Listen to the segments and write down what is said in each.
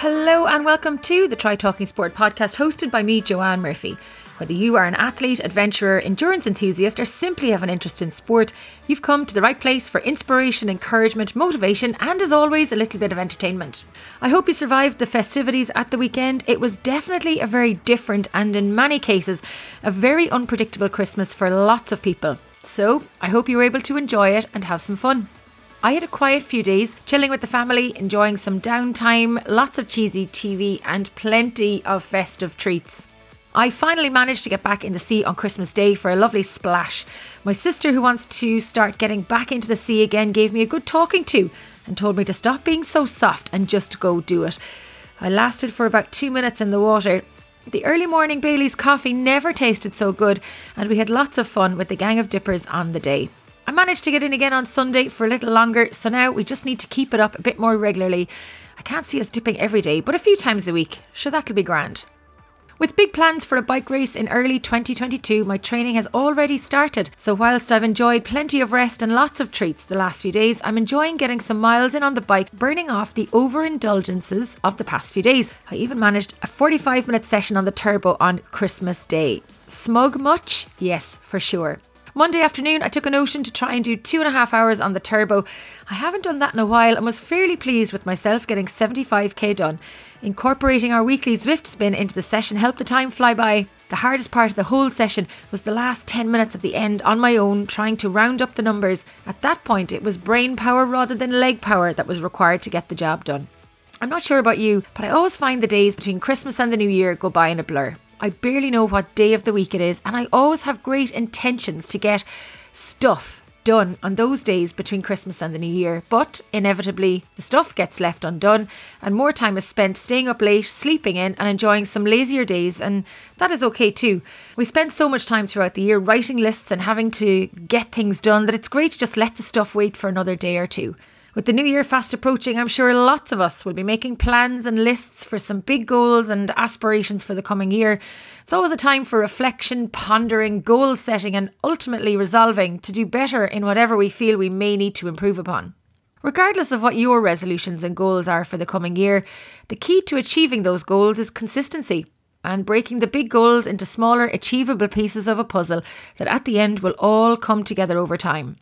Hello and welcome to the Try Talking Sport podcast hosted by me, Joanne Murphy. Whether you are an athlete, adventurer, endurance enthusiast, or simply have an interest in sport, you've come to the right place for inspiration, encouragement, motivation, and as always, a little bit of entertainment. I hope you survived the festivities at the weekend. It was definitely a very different and, in many cases, a very unpredictable Christmas for lots of people. So, I hope you were able to enjoy it and have some fun. I had a quiet few days, chilling with the family, enjoying some downtime, lots of cheesy TV, and plenty of festive treats. I finally managed to get back in the sea on Christmas Day for a lovely splash. My sister, who wants to start getting back into the sea again, gave me a good talking to and told me to stop being so soft and just go do it. I lasted for about two minutes in the water. The early morning Bailey's coffee never tasted so good, and we had lots of fun with the gang of dippers on the day. I managed to get in again on Sunday for a little longer, so now we just need to keep it up a bit more regularly. I can't see us dipping every day, but a few times a week. Sure, that'll be grand. With big plans for a bike race in early 2022, my training has already started. So, whilst I've enjoyed plenty of rest and lots of treats the last few days, I'm enjoying getting some miles in on the bike, burning off the overindulgences of the past few days. I even managed a 45 minute session on the turbo on Christmas Day. Smug much? Yes, for sure. Monday afternoon, I took a notion to try and do two and a half hours on the turbo. I haven't done that in a while and was fairly pleased with myself getting 75k done. Incorporating our weekly Zwift spin into the session helped the time fly by. The hardest part of the whole session was the last 10 minutes at the end on my own, trying to round up the numbers. At that point, it was brain power rather than leg power that was required to get the job done. I'm not sure about you, but I always find the days between Christmas and the New Year go by in a blur. I barely know what day of the week it is, and I always have great intentions to get stuff done on those days between Christmas and the New Year. But inevitably, the stuff gets left undone, and more time is spent staying up late, sleeping in, and enjoying some lazier days, and that is okay too. We spend so much time throughout the year writing lists and having to get things done that it's great to just let the stuff wait for another day or two. With the new year fast approaching, I'm sure lots of us will be making plans and lists for some big goals and aspirations for the coming year. It's always a time for reflection, pondering, goal setting, and ultimately resolving to do better in whatever we feel we may need to improve upon. Regardless of what your resolutions and goals are for the coming year, the key to achieving those goals is consistency and breaking the big goals into smaller, achievable pieces of a puzzle that at the end will all come together over time.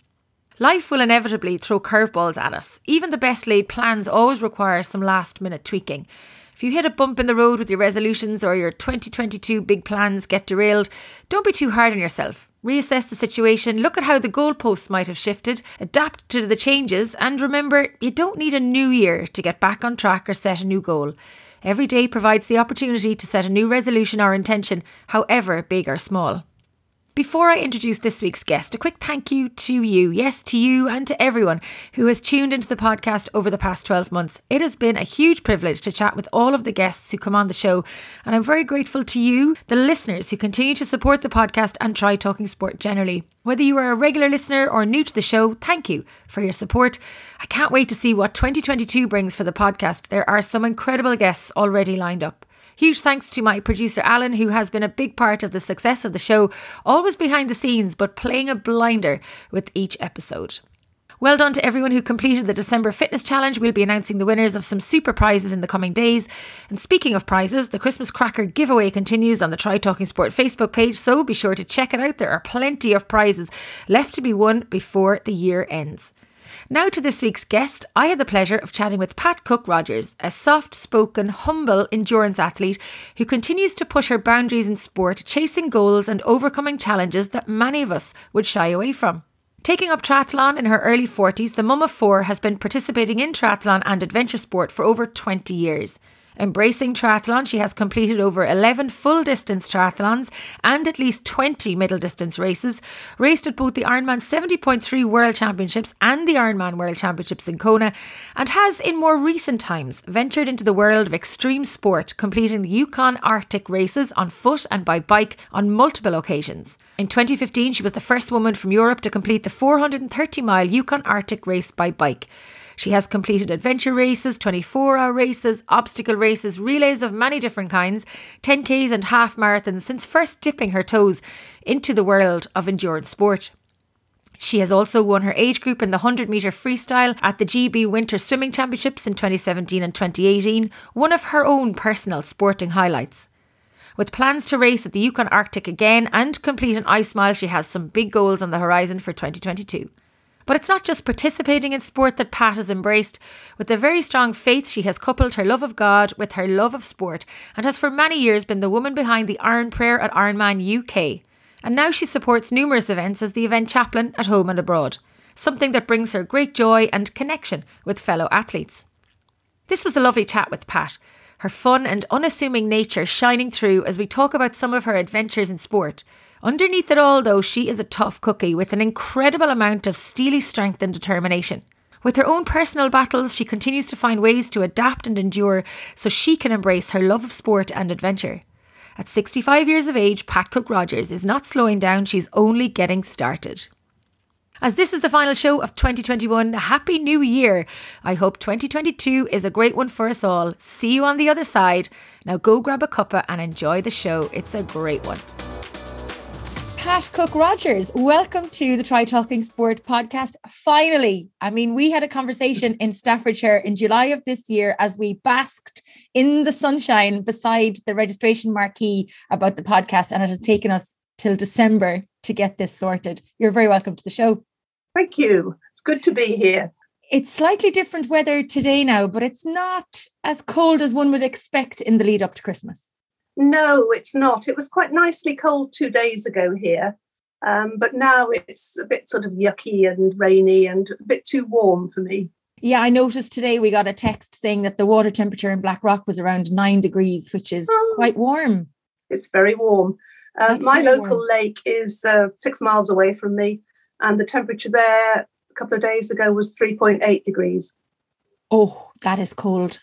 Life will inevitably throw curveballs at us. Even the best laid plans always require some last minute tweaking. If you hit a bump in the road with your resolutions or your 2022 big plans get derailed, don't be too hard on yourself. Reassess the situation, look at how the goalposts might have shifted, adapt to the changes, and remember you don't need a new year to get back on track or set a new goal. Every day provides the opportunity to set a new resolution or intention, however big or small. Before I introduce this week's guest, a quick thank you to you, yes, to you and to everyone who has tuned into the podcast over the past 12 months. It has been a huge privilege to chat with all of the guests who come on the show, and I'm very grateful to you, the listeners who continue to support the podcast and try talking sport generally. Whether you are a regular listener or new to the show, thank you for your support. I can't wait to see what 2022 brings for the podcast. There are some incredible guests already lined up. Huge thanks to my producer Alan, who has been a big part of the success of the show, always behind the scenes, but playing a blinder with each episode. Well done to everyone who completed the December Fitness Challenge. We'll be announcing the winners of some super prizes in the coming days. And speaking of prizes, the Christmas Cracker giveaway continues on the Try Talking Sport Facebook page, so be sure to check it out. There are plenty of prizes left to be won before the year ends. Now to this week's guest. I had the pleasure of chatting with Pat Cook Rogers, a soft spoken, humble endurance athlete who continues to push her boundaries in sport, chasing goals and overcoming challenges that many of us would shy away from. Taking up triathlon in her early 40s, the mum of four has been participating in triathlon and adventure sport for over 20 years. Embracing triathlon, she has completed over 11 full distance triathlons and at least 20 middle distance races, raced at both the Ironman 70.3 World Championships and the Ironman World Championships in Kona, and has in more recent times ventured into the world of extreme sport, completing the Yukon Arctic races on foot and by bike on multiple occasions. In 2015, she was the first woman from Europe to complete the 430 mile Yukon Arctic race by bike. She has completed adventure races, 24 hour races, obstacle races, relays of many different kinds, 10Ks and half marathons since first dipping her toes into the world of endurance sport. She has also won her age group in the 100 metre freestyle at the GB Winter Swimming Championships in 2017 and 2018, one of her own personal sporting highlights. With plans to race at the Yukon Arctic again and complete an ice mile, she has some big goals on the horizon for 2022. But it's not just participating in sport that Pat has embraced. With a very strong faith, she has coupled her love of God with her love of sport and has for many years been the woman behind the Iron Prayer at Ironman UK. And now she supports numerous events as the event chaplain at home and abroad, something that brings her great joy and connection with fellow athletes. This was a lovely chat with Pat, her fun and unassuming nature shining through as we talk about some of her adventures in sport Underneath it all, though, she is a tough cookie with an incredible amount of steely strength and determination. With her own personal battles, she continues to find ways to adapt and endure so she can embrace her love of sport and adventure. At 65 years of age, Pat Cook Rogers is not slowing down, she's only getting started. As this is the final show of 2021, Happy New Year! I hope 2022 is a great one for us all. See you on the other side. Now go grab a cuppa and enjoy the show. It's a great one. Pat Cook Rogers, welcome to the Try Talking Sport podcast. Finally, I mean, we had a conversation in Staffordshire in July of this year as we basked in the sunshine beside the registration marquee about the podcast, and it has taken us till December to get this sorted. You're very welcome to the show. Thank you. It's good to be here. It's slightly different weather today now, but it's not as cold as one would expect in the lead up to Christmas. No, it's not. It was quite nicely cold two days ago here, um, but now it's a bit sort of yucky and rainy and a bit too warm for me. Yeah, I noticed today we got a text saying that the water temperature in Blackrock was around nine degrees, which is oh, quite warm. It's very warm. Uh, my local warm. lake is uh, six miles away from me, and the temperature there a couple of days ago was 3.8 degrees. Oh, that is cold.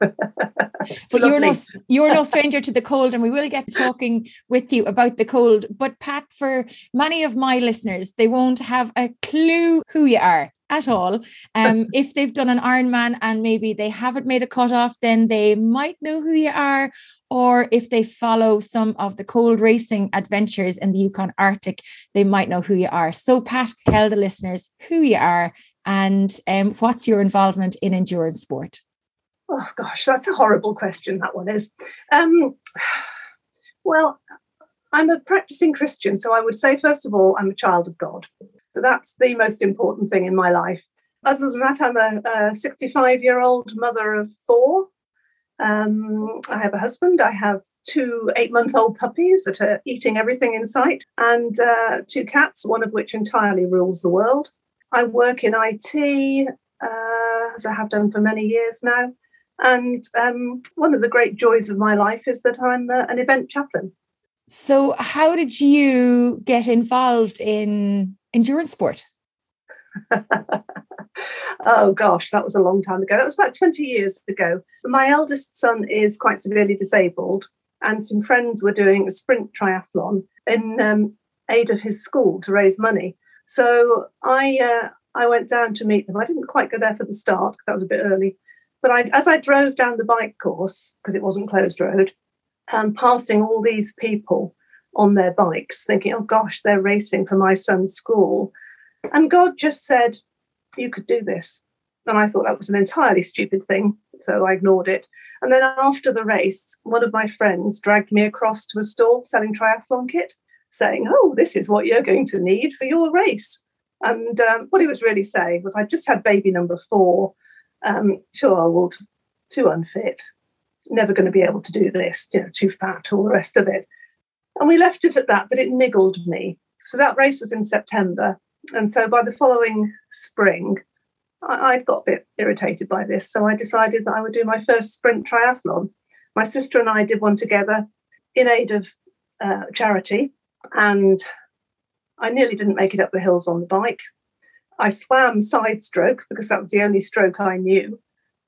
but you're no you're no stranger to the cold, and we will get talking with you about the cold. But Pat, for many of my listeners, they won't have a clue who you are at all. Um, if they've done an Ironman and maybe they haven't made a cutoff, then they might know who you are. Or if they follow some of the cold racing adventures in the Yukon Arctic, they might know who you are. So, Pat, tell the listeners who you are and um, what's your involvement in endurance sport. Oh gosh, that's a horrible question. That one is. Um, well, I'm a practicing Christian, so I would say first of all, I'm a child of God. So that's the most important thing in my life. Other than that, I'm a 65 year old mother of four. Um, I have a husband. I have two eight month old puppies that are eating everything in sight, and uh, two cats, one of which entirely rules the world. I work in IT, uh, as I have done for many years now. And um, one of the great joys of my life is that I'm uh, an event chaplain. So, how did you get involved in endurance sport? oh gosh, that was a long time ago. That was about 20 years ago. My eldest son is quite severely disabled, and some friends were doing a sprint triathlon in um, aid of his school to raise money. So I uh, I went down to meet them. I didn't quite go there for the start because that was a bit early, but I, as I drove down the bike course, because it wasn't closed road, and passing all these people on their bikes, thinking, oh gosh, they're racing for my son's school. And God just said, you could do this. And I thought that was an entirely stupid thing. So I ignored it. And then after the race, one of my friends dragged me across to a stall selling triathlon kit, saying, Oh, this is what you're going to need for your race. And um, what he was really saying was, I just had baby number four um, too old, too unfit, never going to be able to do this, you know, too fat, all the rest of it. And we left it at that, but it niggled me. So that race was in September. And so by the following spring, I, I'd got a bit irritated by this. So I decided that I would do my first sprint triathlon. My sister and I did one together in aid of uh, charity. And I nearly didn't make it up the hills on the bike. I swam side stroke because that was the only stroke I knew.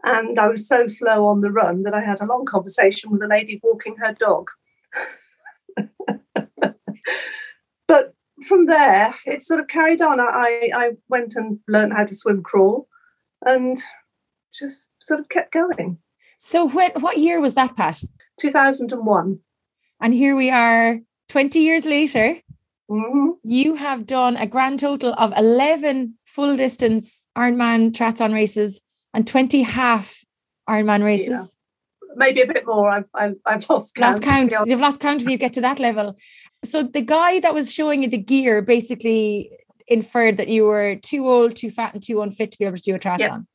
And I was so slow on the run that I had a long conversation with a lady walking her dog. but from there, it sort of carried on. I, I went and learned how to swim crawl and just sort of kept going. So, when, what year was that, Pat? 2001. And here we are 20 years later. Mhm. You have done a grand total of 11 full distance Ironman triathlon races and 20 half Ironman races. Yeah. Maybe a bit more. I've, I've, I've lost count. Lost count. You've lost count when you get to that level. So the guy that was showing you the gear basically inferred that you were too old, too fat, and too unfit to be able to do a triathlon.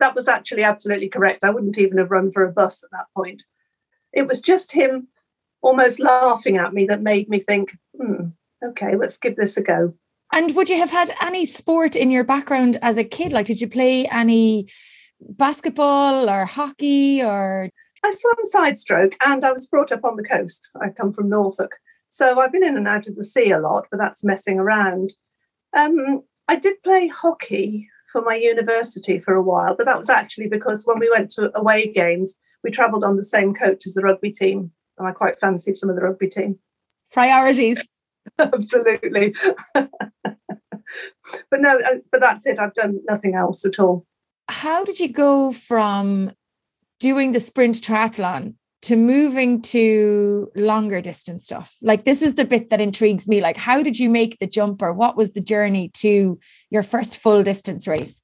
That was actually absolutely correct. I wouldn't even have run for a bus at that point. It was just him almost laughing at me that made me think, hmm, okay, let's give this a go. And would you have had any sport in your background as a kid? Like, did you play any basketball or hockey or? I swam side stroke and I was brought up on the coast. I come from Norfolk. So I've been in and out of the sea a lot, but that's messing around. Um, I did play hockey for my university for a while, but that was actually because when we went to away games, we travelled on the same coach as the rugby team. And I quite fancied some of the rugby team. Priorities. Absolutely. but no, uh, but that's it. I've done nothing else at all. How did you go from doing the sprint triathlon to moving to longer distance stuff? Like, this is the bit that intrigues me. Like, how did you make the jump, or what was the journey to your first full distance race?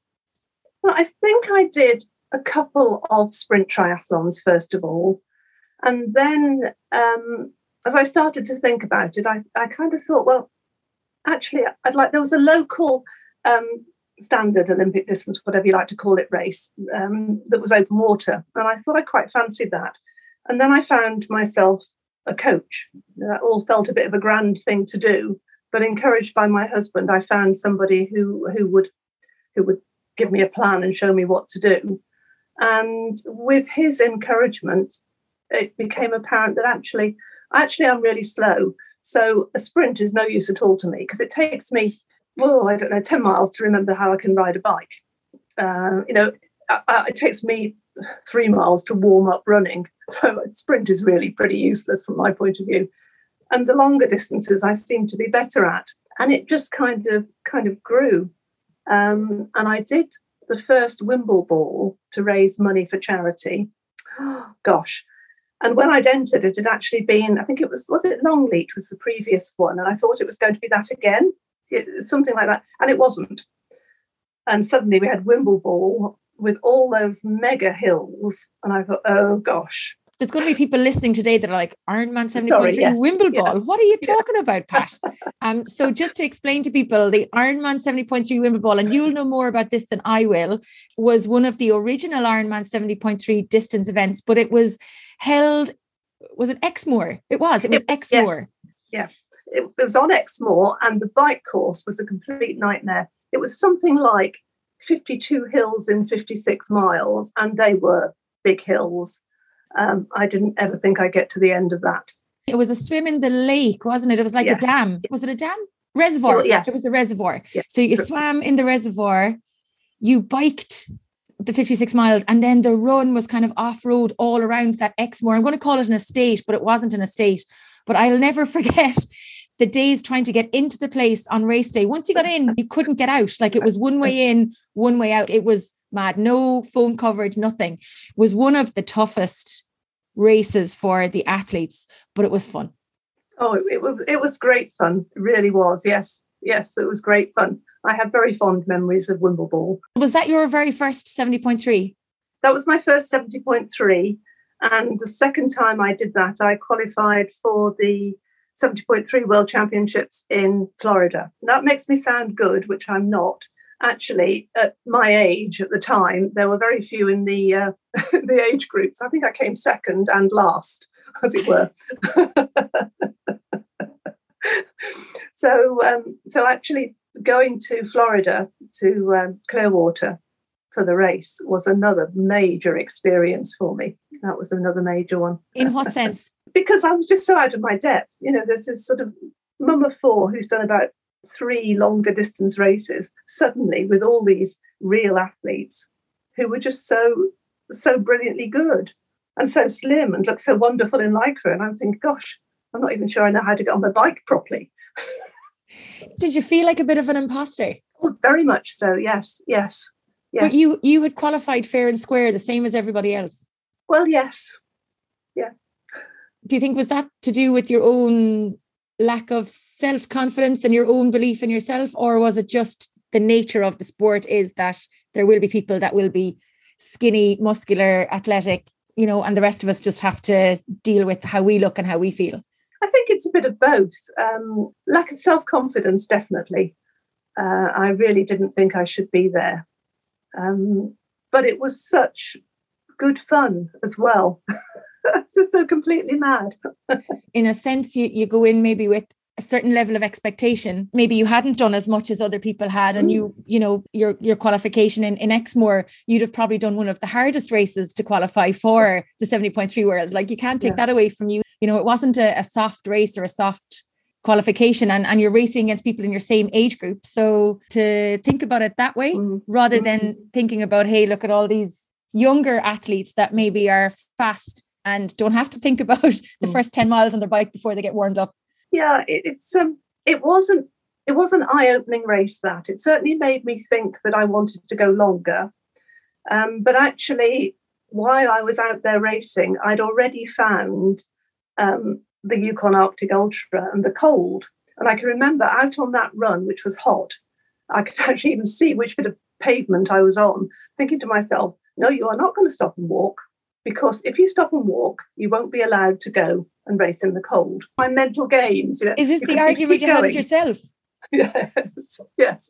Well, I think I did a couple of sprint triathlons first of all. And then um, as I started to think about it, I, I kind of thought, well, actually, I'd like, there was a local um, standard Olympic distance, whatever you like to call it, race um, that was open water. And I thought I quite fancied that. And then I found myself a coach. That all felt a bit of a grand thing to do. But encouraged by my husband, I found somebody who who would who would give me a plan and show me what to do. And with his encouragement, it became apparent that actually, actually, I'm really slow. So a sprint is no use at all to me because it takes me, oh, I don't know, 10 miles to remember how I can ride a bike. Uh, you know, it takes me three miles to warm up running. So a sprint is really pretty useless from my point of view. And the longer distances I seem to be better at. And it just kind of kind of grew. Um, and I did the first Wimbleball to raise money for charity. gosh. And when I'd entered, it had actually been, I think it was, was it Longleat was the previous one? And I thought it was going to be that again, it, something like that. And it wasn't. And suddenly we had Wimbleball with all those mega hills. And I thought, oh gosh, There's going to be people listening today that are like Ironman 70.3 Sorry, yes. Wimble Yeah. What are you talking about, Pat? um, so just to explain to people, the Ironman 70.3 Wimbleball, and you'll know more about this than I will, was one of the original Ironman 70.3 distance events, but it was held, was it Exmoor? It was, it was It- Exmoor. it, it was on Exmoor, and the bike course was a complete nightmare. It was something like 52 hills in 56 miles, and they were big hills. Um, I didn't ever think I'd get to the end of that. It was a swim in the lake, wasn't it? It was like Yes. a dam. Was it a dam? Reservoir. Well, yes. It was a reservoir. Yes. So you So- swam in the reservoir, you biked the 56 miles, and then the run was kind of off road all around that Exmoor. I'm going to call it an estate, but it wasn't an estate. But I'll never forget the days trying to get into the place on race day. Once you got in, you couldn't get out. Like it was one way in, one way out. It was mad. No phone coverage, nothing. It was one of the toughest races for the athletes, but it was fun. Oh, it, it was it was great fun. It really was. Yes, yes, it was great fun. I have very fond memories of Wimbleball. Was that your very first 70.3? That was my first 70.3. And the second time I did that, I qualified for the 70.3 World Championships in Florida. That makes me sound good, which I'm not. Actually, at my age at the time, there were very few in the uh, the age groups. I think I came second and last, as it were. so, um, so actually, going to Florida to um, Clearwater for the race was another major experience for me. That was another major one In what sense? because I was just so out of my depth. You know, there's this sort of mum of four who's done about three longer distance races suddenly with all these real athletes who were just so so brilliantly good and so slim and look so wonderful in lycra. And I'm thinking, gosh, I'm not even sure I know how to get on my bike properly. Did you feel like a bit of an imposter? Oh, very much so. Yes, yes, yes. But you you had qualified fair and square, the same as everybody else. well, yes, yeah Do you think was that to do with your own lack of self confidence and your own belief in yourself, or was it just the nature of the sport is that there will be people that will be skinny, muscular, athletic, you know, and the rest of us just have to deal with how we look and how we feel? I think it's a bit of both. Um, lack of self confidence, definitely. Uh, I really didn't think I should be there. Um, but it was such good fun as well. it's just so completely mad. in a sense, you, you go in maybe with a certain level of expectation maybe you hadn't done as much as other people had and you mm. you know your your qualification in, in exmoor you'd have probably done one of the hardest races to qualify for the 70.3 worlds like you can't take yeah. that away from you you know it wasn't a, a soft race or a soft qualification and, and you're racing against people in your same age group so to think about it that way mm. rather than mm-hmm. thinking about hey look at all these younger athletes that maybe are fast and don't have to think about the mm. first 10 miles on their bike before they get warmed up yeah, it's um, it wasn't it was an eye-opening race. That it certainly made me think that I wanted to go longer. Um, but actually, while I was out there racing, I'd already found um, the Yukon Arctic Ultra and the cold. And I can remember out on that run, which was hot, I could actually even see which bit of pavement I was on, thinking to myself, no, you are not going to stop and walk because if you stop and walk, you won't be allowed to go and race in the cold. My mental games. You know, Is this the argument you had with yourself? yes, yes.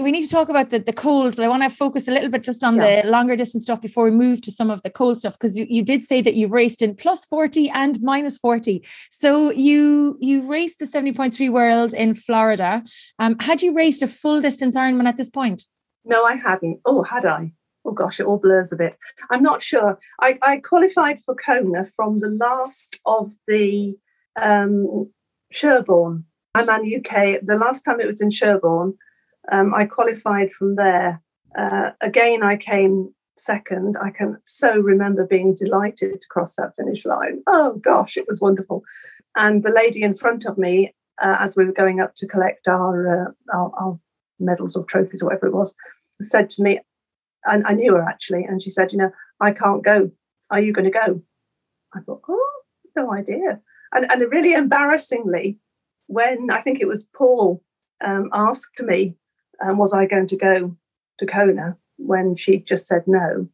we need to talk about the, the cold, but I want to focus a little bit just on yeah. the longer distance stuff before we move to some of the cold stuff because you, you did say that you've raced in plus 40 and minus 40. So you you raced the 70.3 world in Florida. Um, had you raced a full distance Ironman at this point? No, I hadn't. Oh, had I? Oh gosh, it all blurs a bit. I'm not sure. I, I qualified for Kona from the last of the um, Sherborne. Ironman UK. The last time it was in Sherborne, um, I qualified from there. Uh, again, I came second. I can so remember being delighted to cross that finish line. Oh gosh, it was wonderful. And the lady in front of me, uh, as we were going up to collect our, uh, our, our medals or trophies or whatever it was, said to me, I, I knew her actually, and she said, you know, I can't go. Are you going to go? I thought, oh, no idea. And, and really embarrassingly, when I think it was Paul um, asked me, um, was I going to go to Kona when she just said no,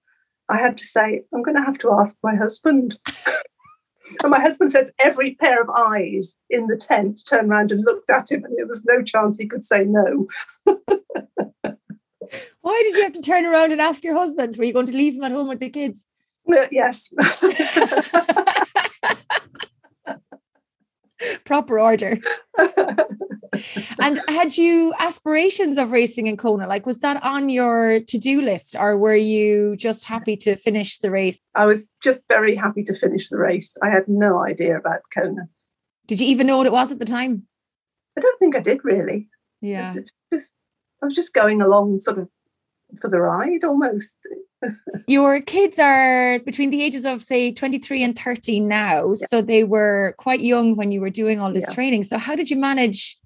I had to say, I'm going to have to ask my husband. and my husband says every pair of eyes in the tent turned around and looked at him, and there was no chance he could say no. Why did you have to turn around and ask your husband? Were you going to leave him at home with the kids? Uh, yes. Proper order. and had you aspirations of racing in Kona? Like, was that on your to do list, or were you just happy to finish the race? I was just very happy to finish the race. I had no idea about Kona. Did you even know what it was at the time? I don't think I did really. Yeah. just I was just going along sort of for the ride almost. Your kids are between the ages of say 23 and 30 now. Yeah. So they were quite young when you were doing all this yeah. training. So how did you manage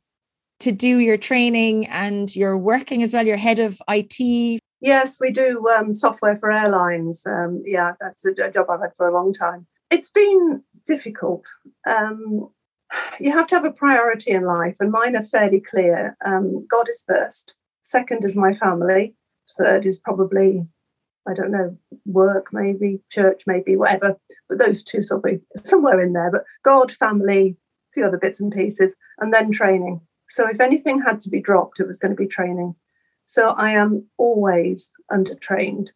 to do your training and you're working as well? You're head of IT. Yes, we do um, software for airlines. Um, yeah, that's a job I've had for a long time. It's been difficult. Um, you have to have a priority in life, and mine are fairly clear. Um, God is first. Second is my family. Third is probably, I don't know, work, maybe, church, maybe, whatever. But those two be somewhere in there. But God, family, a few other bits and pieces, and then training. So if anything had to be dropped, it was going to be training. So I am always undertrained.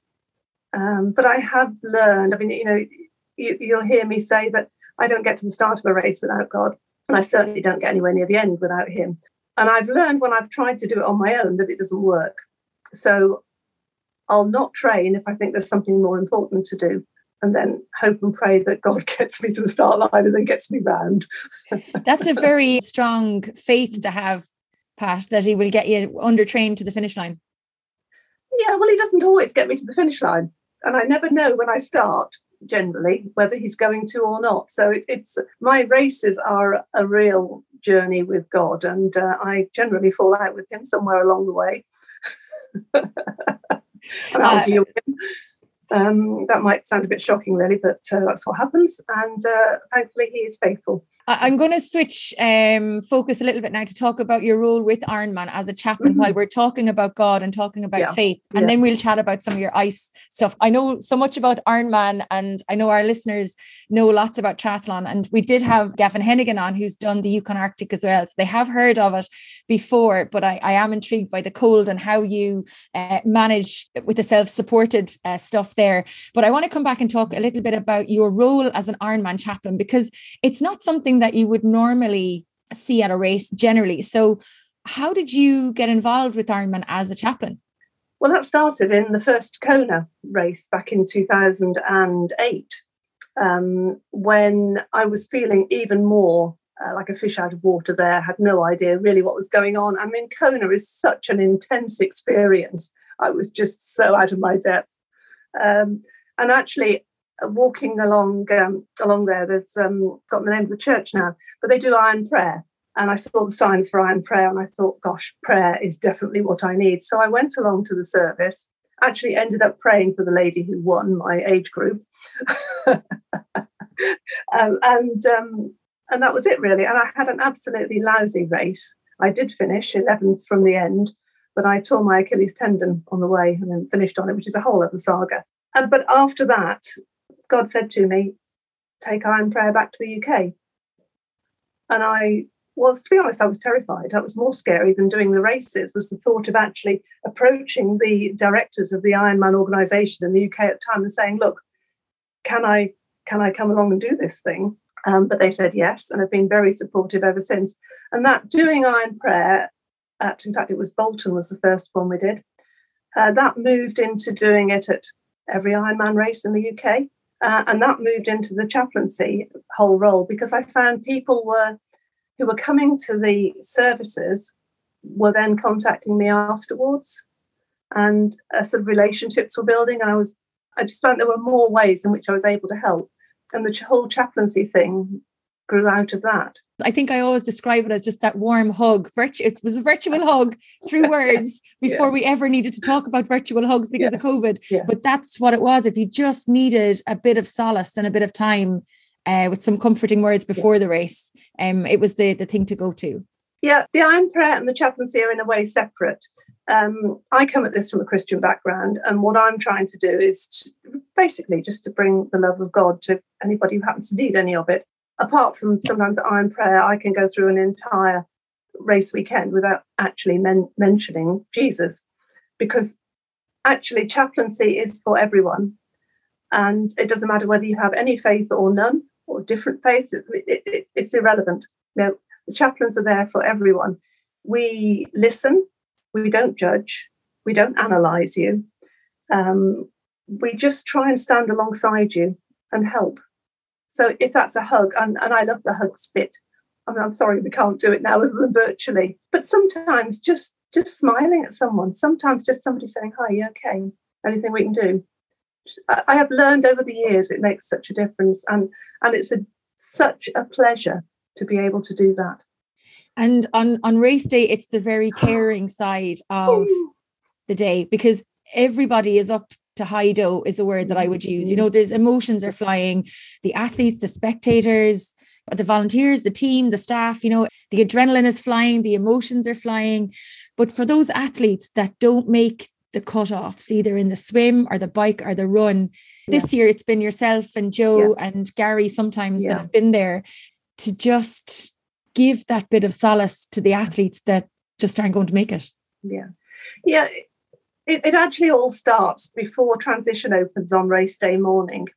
Um, but I have learned, I mean, you know, you, you'll hear me say that I don't get to the start of a race without God. And I certainly don't get anywhere near the end without Him. And I've learned when I've tried to do it on my own that it doesn't work. So I'll not train if I think there's something more important to do and then hope and pray that God gets me to the start line and then gets me round. That's a very strong faith to have, Pat, that he will get you undertrained to the finish line. Yeah, well, he doesn't always get me to the finish line. And I never know when I start, generally, whether he's going to or not. So it's my races are a real journey with God, and uh, I generally fall out with Him somewhere along the way. uh, Um, that might sound a bit shocking, really, but uh, that's what happens. And uh, thankfully, he is faithful. I'm going to switch um, focus a little bit now to talk about your role with Ironman as a chaplain mm-hmm. while we're talking about God and talking about yeah. faith. And yeah. then we'll chat about some of your ice stuff. I know so much about Ironman, and I know our listeners know lots about triathlon. And we did have Gavan Hennigan on, who's done the Yukon Arctic as well. So they have heard of it before, but I, I am intrigued by the cold and how you uh, manage with the self supported uh, stuff there. But I want to come back and talk a little bit about your role as an Ironman chaplain because it's not something that you would normally see at a race generally. So, how did you get involved with Ironman as a chaplain? Well, that started in the first Kona race back in 2008 um, when I was feeling even more uh, like a fish out of water there, had no idea really what was going on. I mean, Kona is such an intense experience. I was just so out of my depth. Um, and actually, walking along um, along there. There's um, got the name of the church now, but they do iron prayer. And I saw the signs for iron prayer, and I thought, gosh, prayer is definitely what I need. So I went along to the service. Actually, ended up praying for the lady who won my age group, um, and um, and that was it really. And I had an absolutely lousy race. I did finish 11th from the end, but I tore my Achilles tendon on the way and then finished on it, which is a whole other saga. And but after that, God said to me, take iron prayer back to the UK. And I was, to be honest, I was terrified. That was more scary than doing the races, was the thought of actually approaching the directors of the Ironman organization in the UK at the time and saying, look, can I can I come along and do this thing? Um, but they said yes and have been very supportive ever since. And that doing iron prayer, at, in fact, it was Bolton was the first one we did. Uh, that moved into doing it at every Ironman race in the UK. Uh, and that moved into the chaplaincy whole role because I found people were who were coming to the services were then contacting me afterwards, and uh, sort of relationships were building. And I was I just found there were more ways in which I was able to help, and the whole chaplaincy thing grew out of that. I think I always describe it as just that warm hug. Virtu- it was a virtual hug through words before we ever needed to talk about virtual hugs because yes. of COVID. Yeah. But that's what it was. If you just needed a bit of solace and a bit of time uh, with some comforting words before yeah. the race, um, it was the, the thing to go to. Yeah, the iron prayer and the chaplaincy are in a way separate. Um, I come at this from a Christian background, and what I'm trying to do is to, basically just to bring the love of God to anybody who happens to need any of it apart from sometimes iron prayer, I can go through an entire race weekend without actually men- mentioning Jesus, because actually chaplaincy is for everyone, and it doesn't matter whether you have any faith or none or different faiths. It's, it, it, it's irrelevant. You know, the chaplains are there for everyone. We listen. We don't judge. We don't analyze you. Um, we just try and stand alongside you and help. So if that's a hug, and, and I love the hug spit. I mean, I'm sorry we can't do it now other than virtually, but sometimes just just smiling at someone, sometimes just somebody saying, "Hi, you okay? Anything we can do?" I have learned over the years it makes such a difference, and and it's a, such a pleasure to be able to do that. And on on race day, it's the very caring side of the day because everybody is up to hido is the word that I would use. You mm-hmm. know, there's emotions are flying, the athletes, the spectators, the volunteers, the team, the staff, you know, the adrenaline is flying, the emotions are flying. But for those athletes that don't make the cutoffs, either in the swim or the bike or the run, yeah. this year it's been yourself and Joe yeah. and Gary sometimes yeah. that have been there to just give that bit of solace to the athletes that just aren't going to make it. Yeah. Yeah, it, it actually all starts before transition opens on race day morning.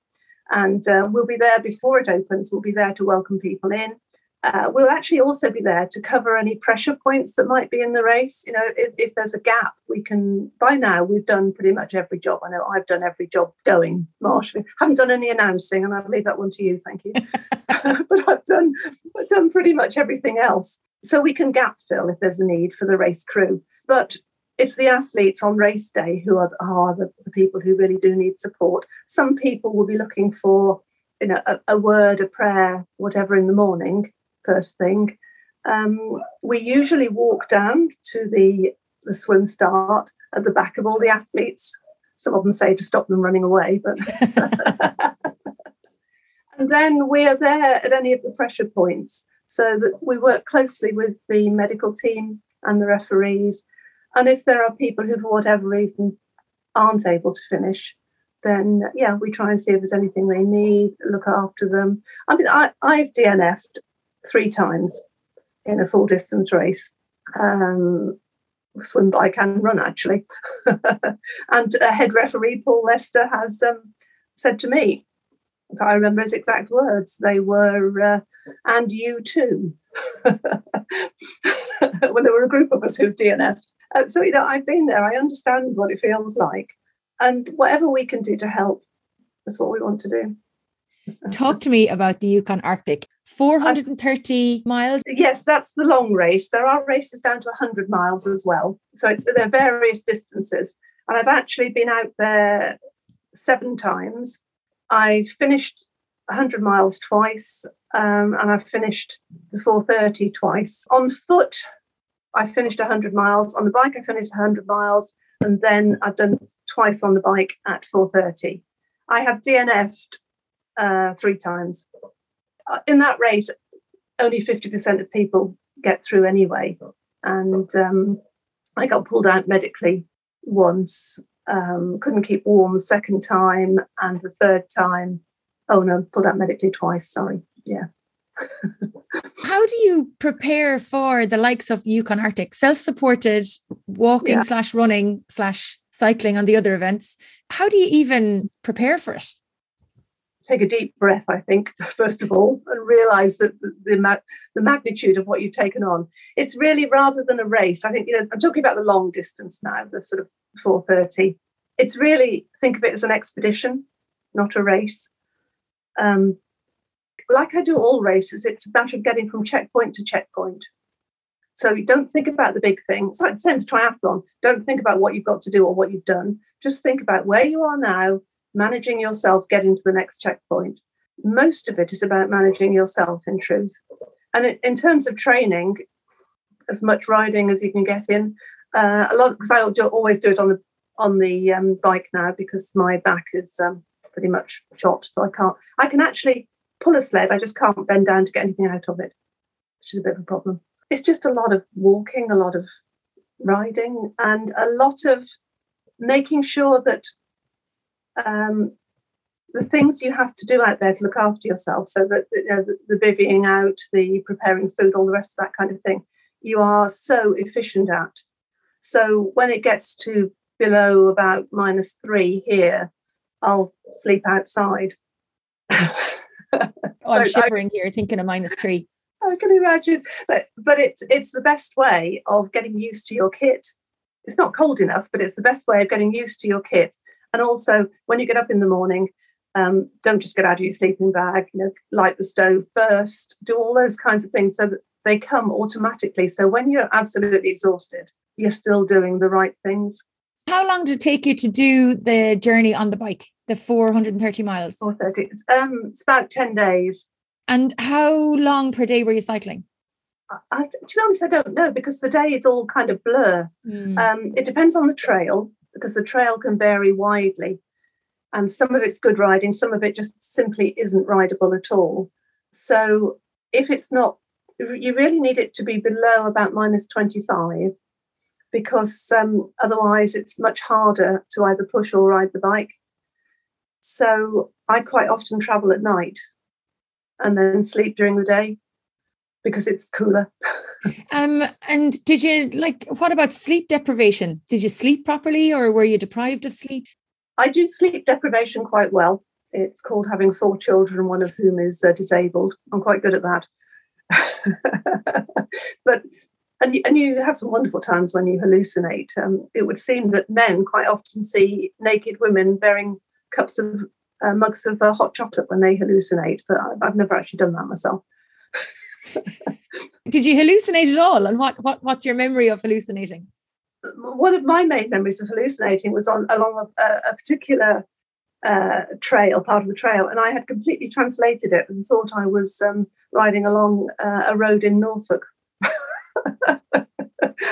And uh, we'll be there before it opens. We'll be there to welcome people in. Uh, we'll actually also be there to cover any pressure points that might be in the race. You know, if, if, there's a gap, we can. By now, we've done pretty much every job. I know I've done every job going. Marsh, haven't done any announcing, and I'll leave that one to you. Thank you. but I've done, I've done pretty much everything else. So we can gap fill if there's a need for the race crew. But it's the athletes on race day who are, are the, the, people who really do need support. Some people will be looking for you know a, a word, a prayer, whatever in the morning, first thing. Um, we usually walk down to the the swim start at the back of all the athletes. Some of them say to stop them running away, but. and then we are there at any of the pressure points so that we work closely with the medical team and the referees. And if there are people who, for whatever reason, aren't able to finish, then yeah, we try and see if there's anything they need, look after them. I mean, I, I've DNF'd three times in a full distance race. Um, swim, bike, and run actually. and uh, head referee Paul Lester has um, said to me, if I remember his exact words, they were, uh, and you too. when there were a group of us who DNF'd. Uh, so, you know, I've been there. I understand what it feels like. And whatever we can do to help, that's what we want to do. Talk to me about the Yukon Arctic. 430 miles? Yes, that's the long race. There are races down to 100 miles as well. So it's, there are various distances. And I've actually been out there seven times. I've finished 100 miles twice, um, and I've finished the 430 twice. On foot, I finished 100 miles. On the bike, I finished 100 miles, and then I've done twice on the bike at 430. I have DNF'd uh, three times. Uh, in that race, only 50% of people get through anyway. And um, I got pulled out medically once, um, couldn't keep warm the second time, and the third time, oh no, pulled out medically twice, sorry. Yeah. How do you prepare for the likes of the Yukon Arctic, self-supported walking yeah. slash running slash cycling on the other events? How do you even prepare for it? take a deep breath, I think, first of all, and realize that the, the, the, magnitude of what you've taken on. It's really rather than a race. I think, you know, I'm talking about the long distance now, the sort of 430. It's really think of it as an expedition, not a race. Um, like I do all races, it's a matter of getting from checkpoint to checkpoint. So you don't think about the big thing. It's like the same as triathlon. Don't think about what you've got to do or what you've done. Just think about where you are now managing yourself getting to the next checkpoint. Most of it is about managing yourself, in truth. And in terms of training, as much riding as you can get in, uh, a lot because I do, always do it on the on the um, bike now because my back is um, pretty much shot, so I can't. I can actually pull a sled. I just can't bend down to get anything out of it, which is a bit of a problem. It's just a lot of walking, a lot of riding, and a lot of making sure that um, the things you have to do out there to look after yourself so that you know, the, the bivvying out the preparing food all the rest of that kind of thing you are so efficient at so when it gets to below about minus three here i'll sleep outside oh, i'm shivering I, here thinking of minus three i can imagine but but it's it's the best way of getting used to your kit it's not cold enough but it's the best way of getting used to your kit and also, when you get up in the morning, um, don't just get out of your sleeping bag. You know, light the stove first. Do all those kinds of things so that they come automatically. So when you're absolutely exhausted, you're still doing the right things. How long did it take you to do the journey on the bike, the 430 miles? 430. It's, um, it's about 10 days. And how long per day were you cycling? I, I, to be honest, I don't know because the day is all kind of blur. Mm. Um, it depends on the trail because the trail can vary widely. And some of it's good riding, some of it just simply isn't rideable at all. So if it's not, you really need it to be below about minus 25 because um, otherwise it's much harder to either push or ride the bike. So I quite often travel at night and then sleep during the day because it's cooler. um, and did you like what about sleep deprivation? Did you sleep properly or were you deprived of sleep? I do sleep deprivation quite well. It's called having four children, one of whom is uh, disabled. I'm quite good at that. but and you, and you have some wonderful times when you hallucinate. Um, it would seem that men quite often see naked women bearing cups of uh, mugs of uh, hot chocolate when they hallucinate, but I've never actually done that myself. Did you hallucinate at all? And what, what what's your memory of hallucinating? One of my main memories of hallucinating was on along a, a particular uh, trail, part of the trail, and I had completely translated it and thought I was um, riding along uh, a road in Norfolk.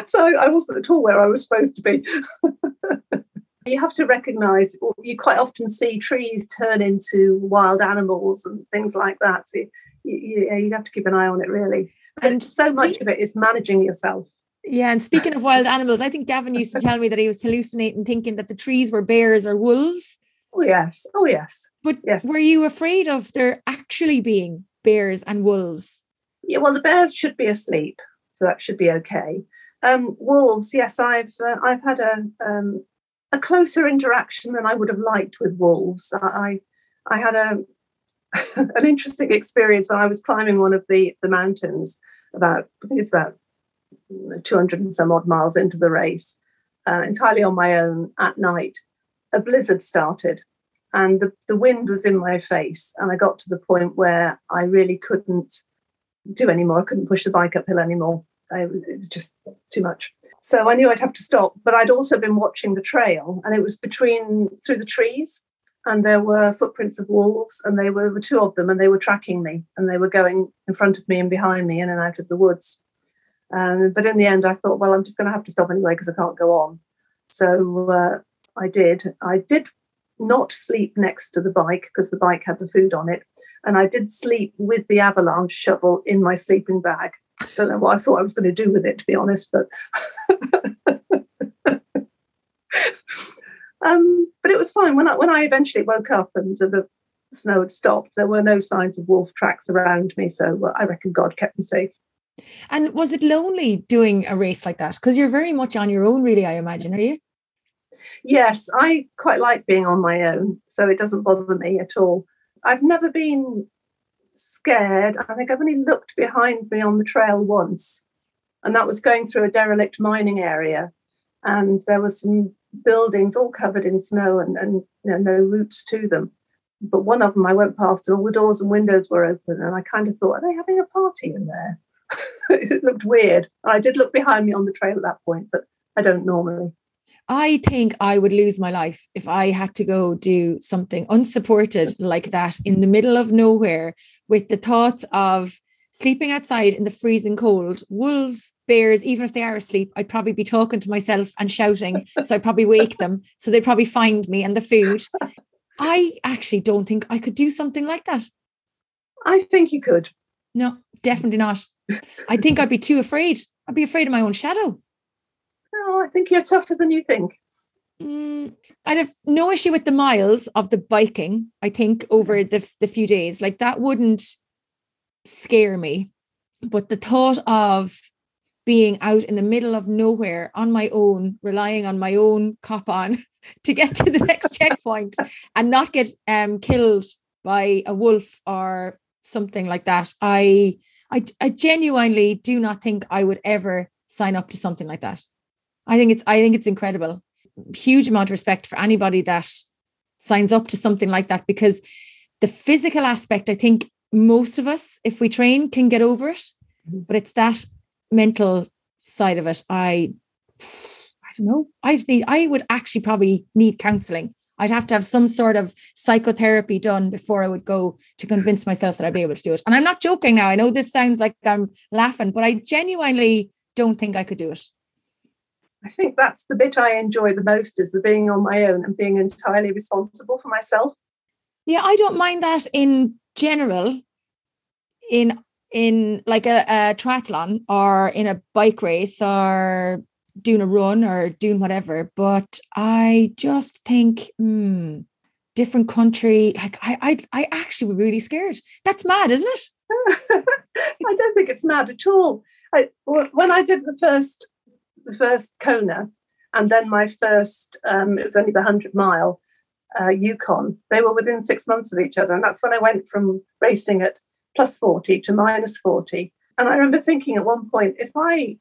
so I wasn't at all where I was supposed to be. you have to recognize you quite often see trees turn into wild animals and things like that. So you, you, you have to keep an eye on it really. And so much of it is managing yourself. Yeah, and speaking of wild animals, I think Gavan used to tell me that he was hallucinating, thinking that the trees were bears or wolves. Oh yes, oh yes. But yes. were you afraid of there actually being bears and wolves? Yeah, well, the bears should be asleep, so that should be okay. Um, wolves, yes, I've uh, I've had a um, a closer interaction than I would have liked with wolves. I I had a an interesting experience when I was climbing one of the the mountains about I think it's about 200 and some odd miles into the race, uh, entirely on my own at night. A blizzard started and the, the wind was in my face. And I got to the point where I really couldn't do anymore. I couldn't push the bike uphill anymore. I, it was just too much. So I knew I'd have to stop. But I'd also been watching the trail, and it was between through the trees, and there were footprints of wolves, and they were, there were two of them, and they were tracking me, and they were going in front of me and behind me, in and out of the woods. Um, but in the end, I thought, well, I'm just going to have to stop anyway because I can't go on. So uh, I did. I did not sleep next to the bike because the bike had the food on it, and I did sleep with the avalanche shovel in my sleeping bag. Don't know what I thought I was going to do with it, to be honest, but. um, but it was fine when I when I eventually woke up and the snow had stopped. There were no signs of wolf tracks around me, so I reckon God kept me safe. And was it lonely doing a race like that? Because you're very much on your own, really. I imagine, are you? Yes, I quite like being on my own, so it doesn't bother me at all. I've never been scared. I think I've only looked behind me on the trail once, and that was going through a derelict mining area, and there were some buildings all covered in snow and, and you know, no routes to them. But one of them I went past, and all the doors and windows were open, and I kind of thought, are they having a party in there? it looked weird. I did look behind me on the trail at that point, but I don't normally. I think I would lose my life if I had to go do something unsupported like that in the middle of nowhere with the thoughts of sleeping outside in the freezing cold, wolves, bears, even if they are asleep, I'd probably be talking to myself and shouting. So I'd probably wake them. So they'd probably find me and the food. I actually don't think I could do something like that. I think you could. No, definitely not. I think I'd be too afraid. I'd be afraid of my own shadow. No, I think you're tougher than you think. Mm, I'd have no issue with the miles of the biking, I think, over the, the few days. Like that wouldn't scare me. But the thought of being out in the middle of nowhere on my own, relying on my own cop on to get to the next checkpoint and not get um, killed by a wolf or something like that. I, I I genuinely do not think I would ever sign up to something like that. I think it's I think it's incredible. Huge amount of respect for anybody that signs up to something like that because the physical aspect, I think most of us, if we train, can get over it. Mm-hmm. But it's that mental side of it. I I don't know. I need I would actually probably need counseling I'd have to have some sort of psychotherapy done before I would go to convince myself that I'd be able to do it. And I'm not joking now. I know this sounds like I'm laughing, but I genuinely don't think I could do it. I think that's the bit I enjoy the most is the being on my own and being entirely responsible for myself. Yeah, I don't mind that in general. In in like a, a triathlon or in a bike race or doing a run or doing whatever. But I just think, hmm, different country. Like I, I, I actually would really scared. That's mad, isn't it? I don't think it's mad at all. I, when I did the first, the first Kona, and then my first, um, it was only the hundred mile uh, Yukon. They were within six months of each other, and that's when I went from racing at plus forty to minus forty. And I remember thinking at one point, if I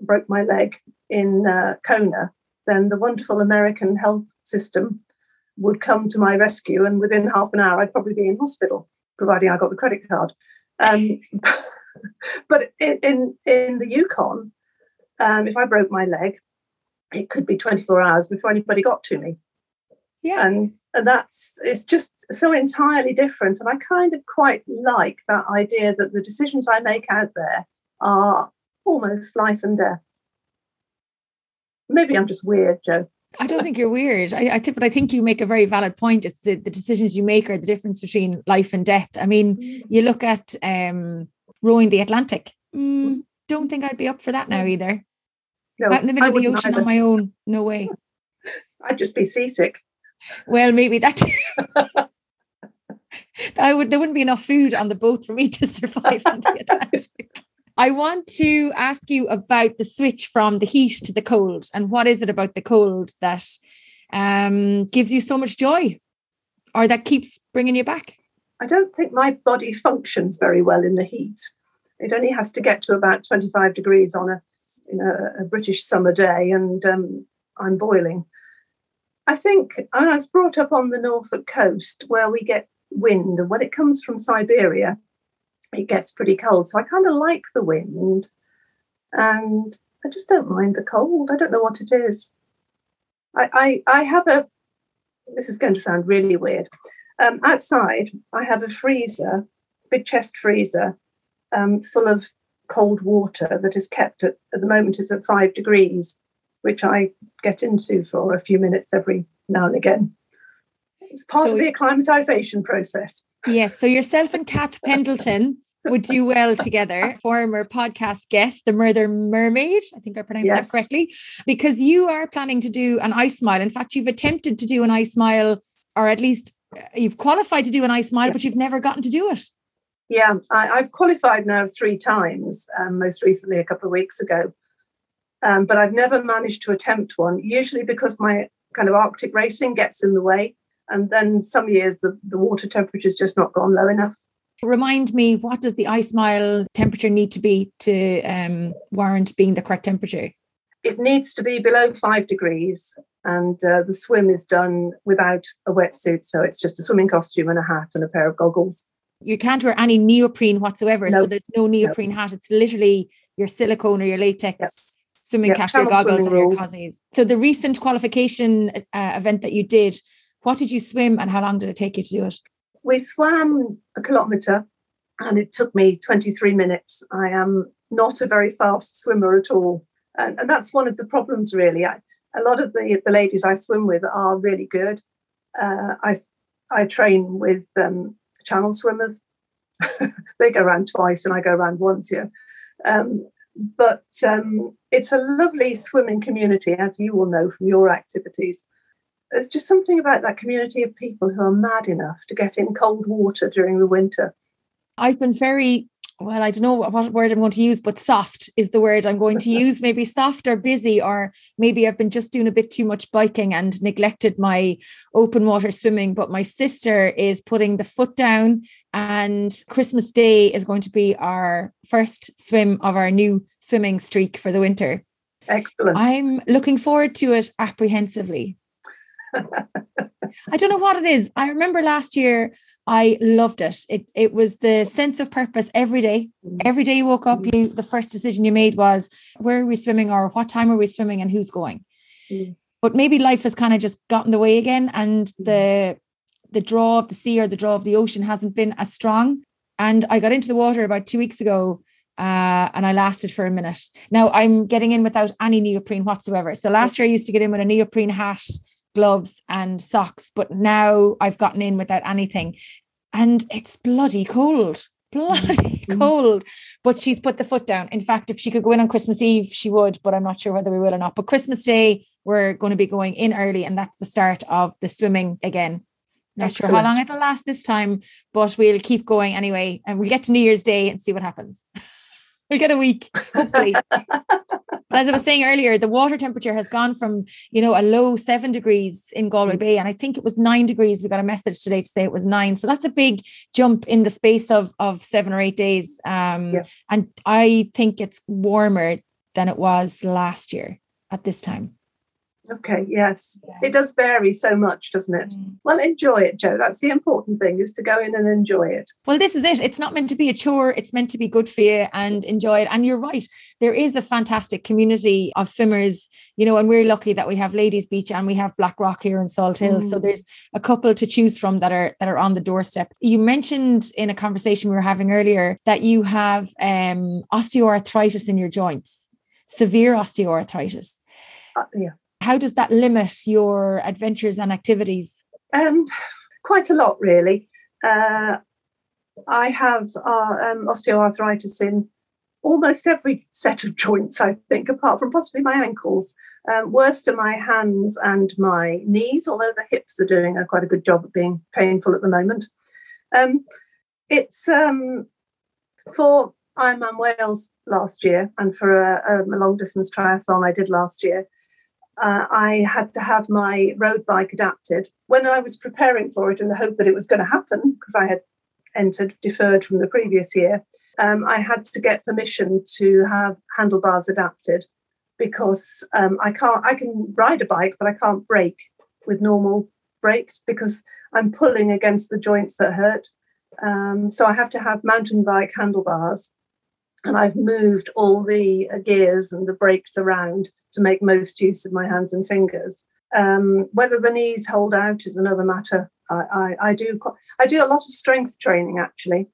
broke my leg in uh, Kona, then the wonderful American health system would come to my rescue, and within half an hour, I'd probably be in hospital, providing I got the credit card. Um, but in, in, in the Yukon, um, if I broke my leg, it could be 24 hours before anybody got to me. Yeah. And, and that's it's just so entirely different. And I kind of quite like that idea that the decisions I make out there are almost life and death. Maybe I'm just weird, Joe. I don't think you're weird. I, I think, but I think you make a very valid point. It's the, the decisions you make are the difference between life and death. I mean, mm. you look at um, rowing the Atlantic. Mm, don't think I'd be up for that now either. No, in the middle of the ocean either. on my own. No way. I'd just be seasick. Well, maybe that. I would. There wouldn't be enough food on the boat for me to survive on the Atlantic. I want to ask you about the switch from the heat to the cold, and what is it about the cold that um, gives you so much joy, or that keeps bringing you back? I don't think my body functions very well in the heat. It only has to get to about 25 degrees on a in a, a British summer day, and um, I'm boiling. I think I, I was brought up on the Norfolk coast where we get wind, and when it comes from Siberia, it gets pretty cold. So I kind of like the wind, and I just don't mind the cold. I don't know what it is. I I, I have a. This is going to sound really weird. Um, outside, I have a freezer, big chest freezer, um, full of cold water that is kept at, at the moment is at five degrees, which I get into for a few minutes every now and again. It's part so, of the acclimatization process. Yes. So yourself and Cath Pendleton would do well together. Former podcast guest, the Murder Mermaid. I think I pronounced yes. that correctly. Because you are planning to do an ice mile. In fact, you've attempted to do an ice mile, or at least uh, you've qualified to do an ice mile, yeah. but you've never gotten to do it. Yeah, I, have qualified now three times, um, most recently a couple of weeks ago. Um, but I've never managed to attempt one, usually because my kind of Arctic racing gets in the way. And then some years the, the water temperature's just not gone low enough. Remind me, what does the ice mile temperature need to be to um, warrant being the correct temperature? It needs to be below five degrees, and uh, the swim is done without a wetsuit. So it's just a swimming costume and a hat and a pair of goggles you can't wear any neoprene whatsoever. No. So there's no neoprene no. hat. It's literally your silicone or your latex yep. swimming yep. cap, your goggles, or your cozies. So the recent qualification uh, event that you did, what did you swim and how long did it take you to do it? We swam a kilometre and it took me 23 minutes. I am not a very fast swimmer at all. And, and that's one of the problems, really. I, a lot of the, the ladies I swim with are really good. Uh, I, I train with um, channel swimmers. they go around twice and I go around once here. Um, but um, it's a lovely swimming community, as you will know from your activities. There's just something about that community of people who are mad enough to get in cold water during the winter. I've been very well, I don't know what word I'm going to use, but soft is the word I'm going to use. Maybe soft or busy, or maybe I've been just doing a bit too much biking and neglected my open water swimming. But my sister is putting the foot down, and Christmas Day is going to be our first swim of our new swimming streak for the winter. Excellent. I'm looking forward to it apprehensively. I don't know what it is. I remember last year I loved it. It it was the sense of purpose every day. Mm-hmm. Every day you woke up, you the first decision you made was where are we swimming or what time are we swimming and who's going. Mm. But maybe life has kind of just gotten the way again and mm. the the draw of the sea or the draw of the ocean hasn't been as strong. And I got into the water about two weeks ago uh, and I lasted for a minute. Now I'm getting in without any neoprene whatsoever. So last year I used to get in with a neoprene hat gloves and socks, but now I've gotten in without anything. And it's bloody cold, bloody mm-hmm. cold. But she's put the foot down. In fact, if she could go in on Christmas Eve, she would, but I'm not sure whether we will or not. But Christmas Day, we're going to be going in early, and that's the start of the swimming again. Not Excellent. sure how long it'll last this time, but we'll keep going anyway. And we'll get to New Year's Day and see what happens. we'll get a week, hopefully. but as I was saying earlier, the water temperature has gone from, you know, a low seven degrees in Galway Bay, and I think it was nine degrees. We got a message today to say it was nine. So that's a big jump in the space of, of seven or eight days. Um, yeah. And I think it's warmer than it was last year at this time. Okay, yes. Yeah. It does vary so much, doesn't it? Mm. Well, enjoy it, Joe. That's the important thing is to go in and enjoy it. Well, this is it. It's not meant to be a chore, it's meant to be good for you and enjoy it. And you're right. There is a fantastic community of swimmers, you know, and we're lucky that we have Ladies Beach and we have Black Rock here in Salthill. Mm. So there's a couple to choose from that are that are on the doorstep. You mentioned in a conversation we were having earlier that you have um, osteoarthritis in your joints, severe osteoarthritis. Uh, yeah How does that limit your adventures and activities? Um, quite a lot, really. Uh, I have uh, um, osteoarthritis in almost every set of joints, I think, apart from possibly my ankles. Um, worst are my hands and my knees, although the hips are doing a quite a good job of being painful at the moment. Um, it's um, for Ironman Wales last year and for a, a long distance triathlon I did last year. Uh, I had to have my road bike adapted. When I was preparing for it in the hope that it was going to happen, because I had entered deferred from the previous year, um, I had to get permission to have handlebars adapted because um, I can't. I can ride a bike, but I can't brake with normal brakes because I'm pulling against the joints that hurt. Um, so I have to have mountain bike handlebars, and I've moved all the uh, gears and the brakes around to make most use of my hands and fingers. Um, whether the knees hold out is another matter. I, I, I do I do a lot of strength training actually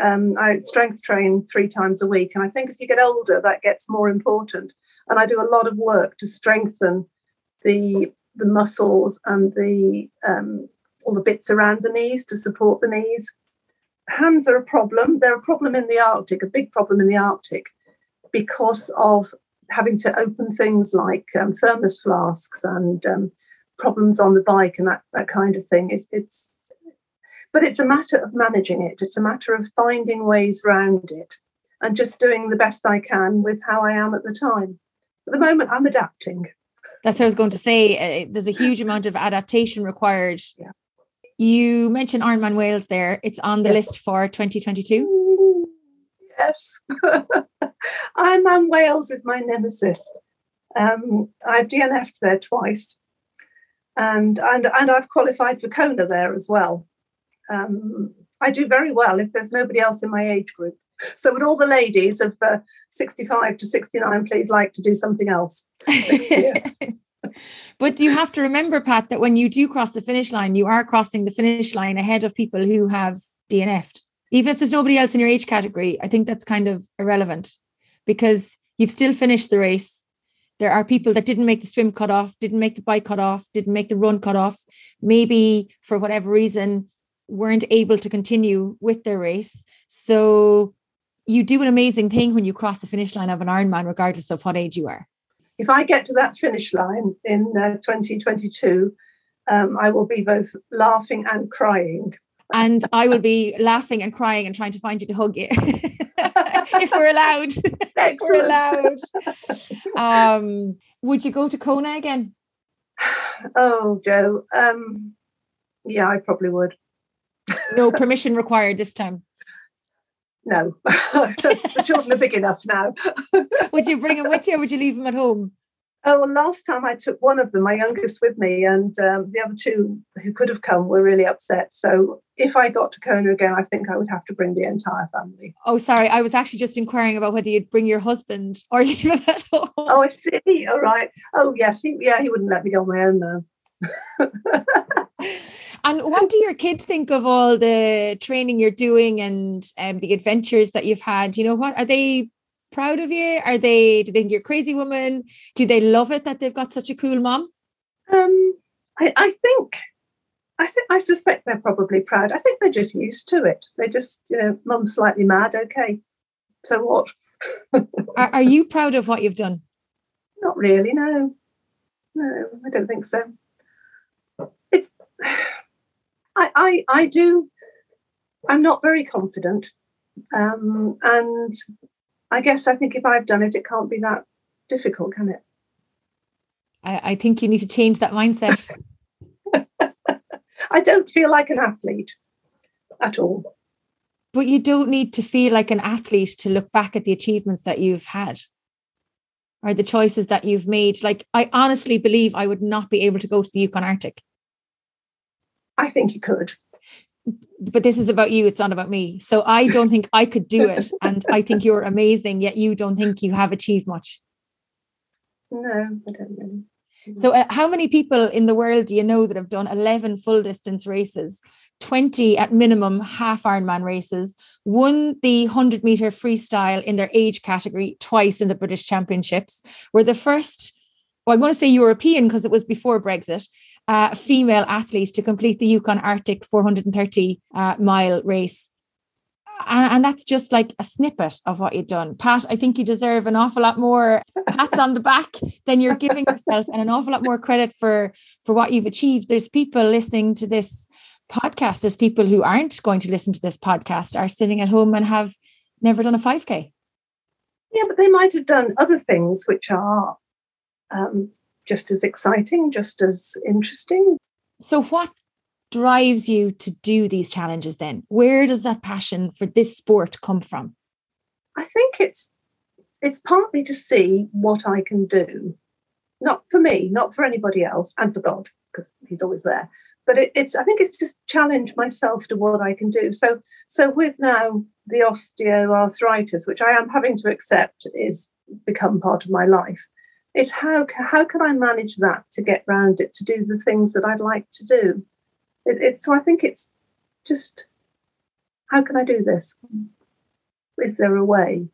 um, I strength train three times a week. And I think as you get older, that gets more important. And I do a lot of work to strengthen the the muscles and the um, all the bits around the knees to support the knees. Hands are a problem. They're a problem in the Arctic, a big problem in the Arctic, because of having to open things like um, thermos flasks and um, problems on the bike and that, that kind of thing. It's, it's but it's a matter of managing it. It's a matter of finding ways around it and just doing the best I can with how I am at the time. At the moment, I'm adapting. That's what I was going to say. Uh, there's a huge amount of adaptation required. Yeah. You mentioned Ironman Wales there. It's on the yes. list for 2022. Yes. Ironman Wales is my nemesis. Um, I've DNF'd there twice. And, and and I've qualified for Kona there as well um, I do very well if there's nobody else in my age group. So, would all the ladies of uh, 65 to 69 please like to do something else? but you have to remember, Pat, that when you do cross the finish line, you are crossing the finish line ahead of people who have DNF'd. Even if there's nobody else in your age category, I think that's kind of irrelevant because you've still finished the race. There are people that didn't make the swim cut off, didn't make the bike cut off, didn't make the run cut off. Maybe for whatever reason, weren't able to continue with their race. So you do an amazing thing when you cross the finish line of an Ironman, regardless of what age you are. If I get to that finish line in uh, 2022, um, I will be both laughing and crying. And I will be laughing and crying and trying to find you to hug you. if we're allowed. if we're allowed. Um, would you go to Kona again? Oh, Joe. Um, yeah, I probably would no permission required this time. No, the children are big enough now. would you bring them with you or would you leave them at home? Oh, well, last time I took one of them, my youngest, with me, and um, the other two who could have come were really upset. So if I got to Kona again, I think I would have to bring the entire family. Oh, sorry. I was actually just inquiring about whether you'd bring your husband or leave him at home. Oh, I see. All right. Oh, yes. He, yeah, he wouldn't let me go on my own, though. And what do your kids think of all the training you're doing and um, the adventures that you've had? You know what? Are they proud of you? Are they, do they think you're a crazy woman? Do they love it that they've got such a cool mom? Um, I, I think, I think, I suspect they're probably proud. I think they're just used to it. They're just, you know, mum's slightly mad. Okay. So what? are, are you proud of what you've done? Not really, no. No, I don't think so. It's I, I, I do. I'm not very confident, um, and I guess I think if I've done it, it can't be that difficult, can it? I, I think you need to change that mindset. I don't feel like an athlete at all. But you don't need to feel like an athlete to look back at the achievements that you've had or the choices that you've made. Like, I honestly believe I would not be able to go to the Yukon Arctic I think you could. But this is about you, it's not about me. So I don't think I could do it. And I think you're amazing, yet you don't think you have achieved much. No, I don't really. So, uh, how many people in the world do you know that have done 11 full distance races, 20 at minimum half Ironman races, won the 100 meter freestyle in their age category twice in the British Championships, were the first well, I'm going to say European because it was before Brexit, uh, female athlete to complete the Yukon Arctic 430 uh, mile race. And, and, that's just like a snippet of what you've done. Pat, I think you deserve an awful lot more pats on the back than you're giving yourself and an awful lot more credit for for what you've achieved. There's people listening to this podcast. There's people who aren't going to listen to this podcast are sitting at home and have never done a 5K. Yeah, but they might have done other things which are um, just as exciting, just as interesting. So, what drives you to do these challenges then? Where does that passion for this sport come from? I think it's it's partly to see what I can do. Not for me, not for anybody else, and for God, because He's always there. But it, it's I think it's just challenge myself to what I can do. So so with now the osteoarthritis, which I am having to accept is become part of my life, it's how how can I manage that to get round it to do the things that I'd like to do. It, it's so I think it's just how can I do this? Is there a way?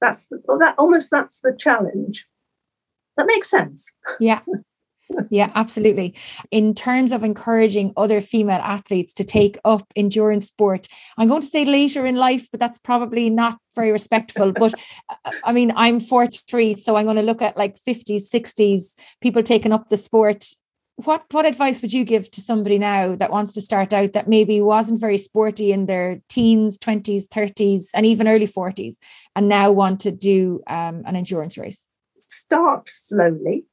That's the, well, that almost that's the challenge. Does that make sense? Yeah, yeah, absolutely. In terms of encouraging other female athletes to take up endurance sport, I'm going to say later in life, but that's probably not very respectful. But uh, I mean, I'm 43, so I'm going to look at like 50s, 60s, people taking up the sport. What what advice would you give to somebody now that wants to start out that maybe wasn't very sporty in their teens, 20s, 30s, and even early 40s, and now want to do um, an endurance race? Start slowly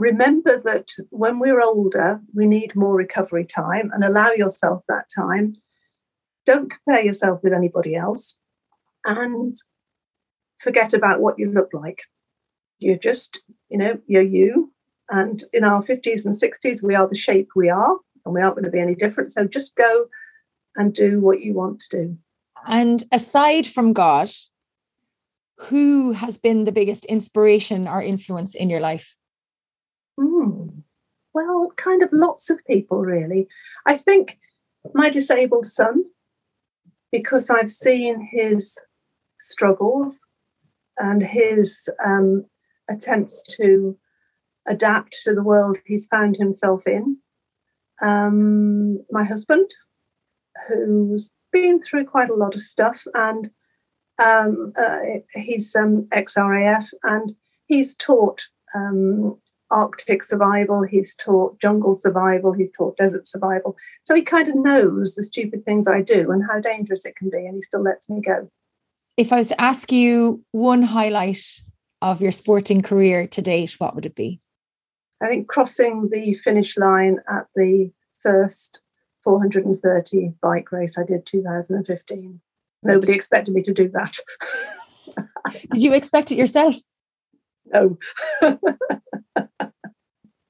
remember that when we're older, we need more recovery time and allow yourself that time. Don't compare yourself with anybody else and forget about what you look like. You're just, you know, you're you. And in our 50s and 60s, we are the shape we are, and we aren't going to be any different. So just go and do what you want to do. And aside from God, who has been the biggest inspiration or influence in your life? Mm. Well, kind of lots of people, really. I think my disabled son, because I've seen his struggles and his um, attempts to adapt to the world he's found himself in. Um, my husband, who's been through quite a lot of stuff, and um, uh, he's um, ex-RAF, and he's taught um, Arctic survival, he's taught jungle survival, he's taught desert survival. So he kind of knows the stupid things I do and how dangerous it can be, and he still lets me go. If I was to ask you one highlight of your sporting career to date, what would it be? I think crossing the finish line at the first 430 bike race I did 2015. Nobody expected me to do that. did you expect it yourself? No.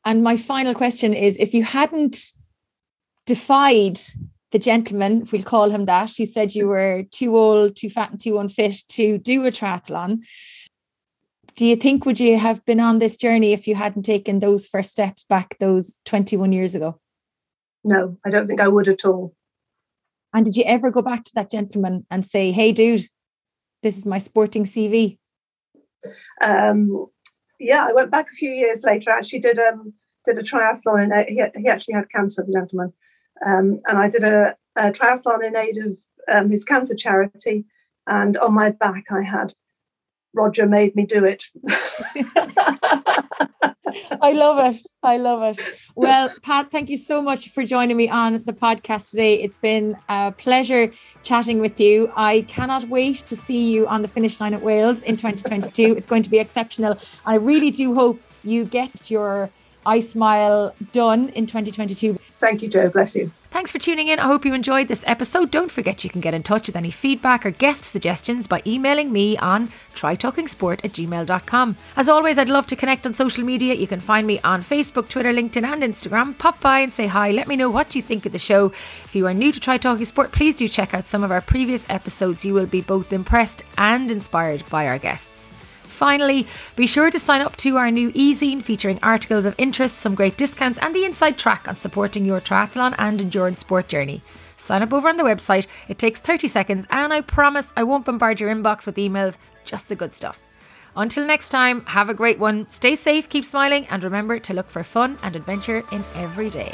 and my final question is if you hadn't defied the gentleman, if we'll call him that, who said you were too old, too fat, and too unfit to do a triathlon, do you think would you have been on this journey if you hadn't taken those first steps back those 21 years ago? No, I don't think I would at all. And did you ever go back to that gentleman and say, hey, dude, this is my sporting CV? Um, yeah, I went back a few years later. I actually did um did a triathlon and he, he actually had cancer, the gentleman, um, and I did a, a, triathlon in aid of um, his cancer charity. And on my back, I had Roger made me do it. I love it. I love it. Well, Pat, thank you so much for joining me on the podcast today. It's been a pleasure chatting with you. I cannot wait to see you on the finish line at Wales in 2022. it's going to be exceptional. I really do hope you get your ice mile done in 2022. Thank you, Joe. Bless you. Thanks for tuning in. I hope you enjoyed this episode. Don't forget you can get in touch with any feedback or guest suggestions by emailing me on trytalkingsport at gmail.com. As always, I'd love to connect on social media. You can find me on Facebook, Twitter, LinkedIn, and Instagram. Pop by and say hi. Let me know what you think of the show. If you are new to Try Talking Sport, please do check out some of our previous episodes. You will be both impressed and inspired by our guests. Finally, be sure to sign up to our new e-zine featuring articles of interest, some great discounts, and the inside track on supporting your triathlon and endurance sport journey. Sign up over on the website. It takes 30 seconds, and I promise I won't bombard your inbox with emails, just the good stuff. Until next time, have a great one. Stay safe, keep smiling, and remember to look for fun and adventure in every day.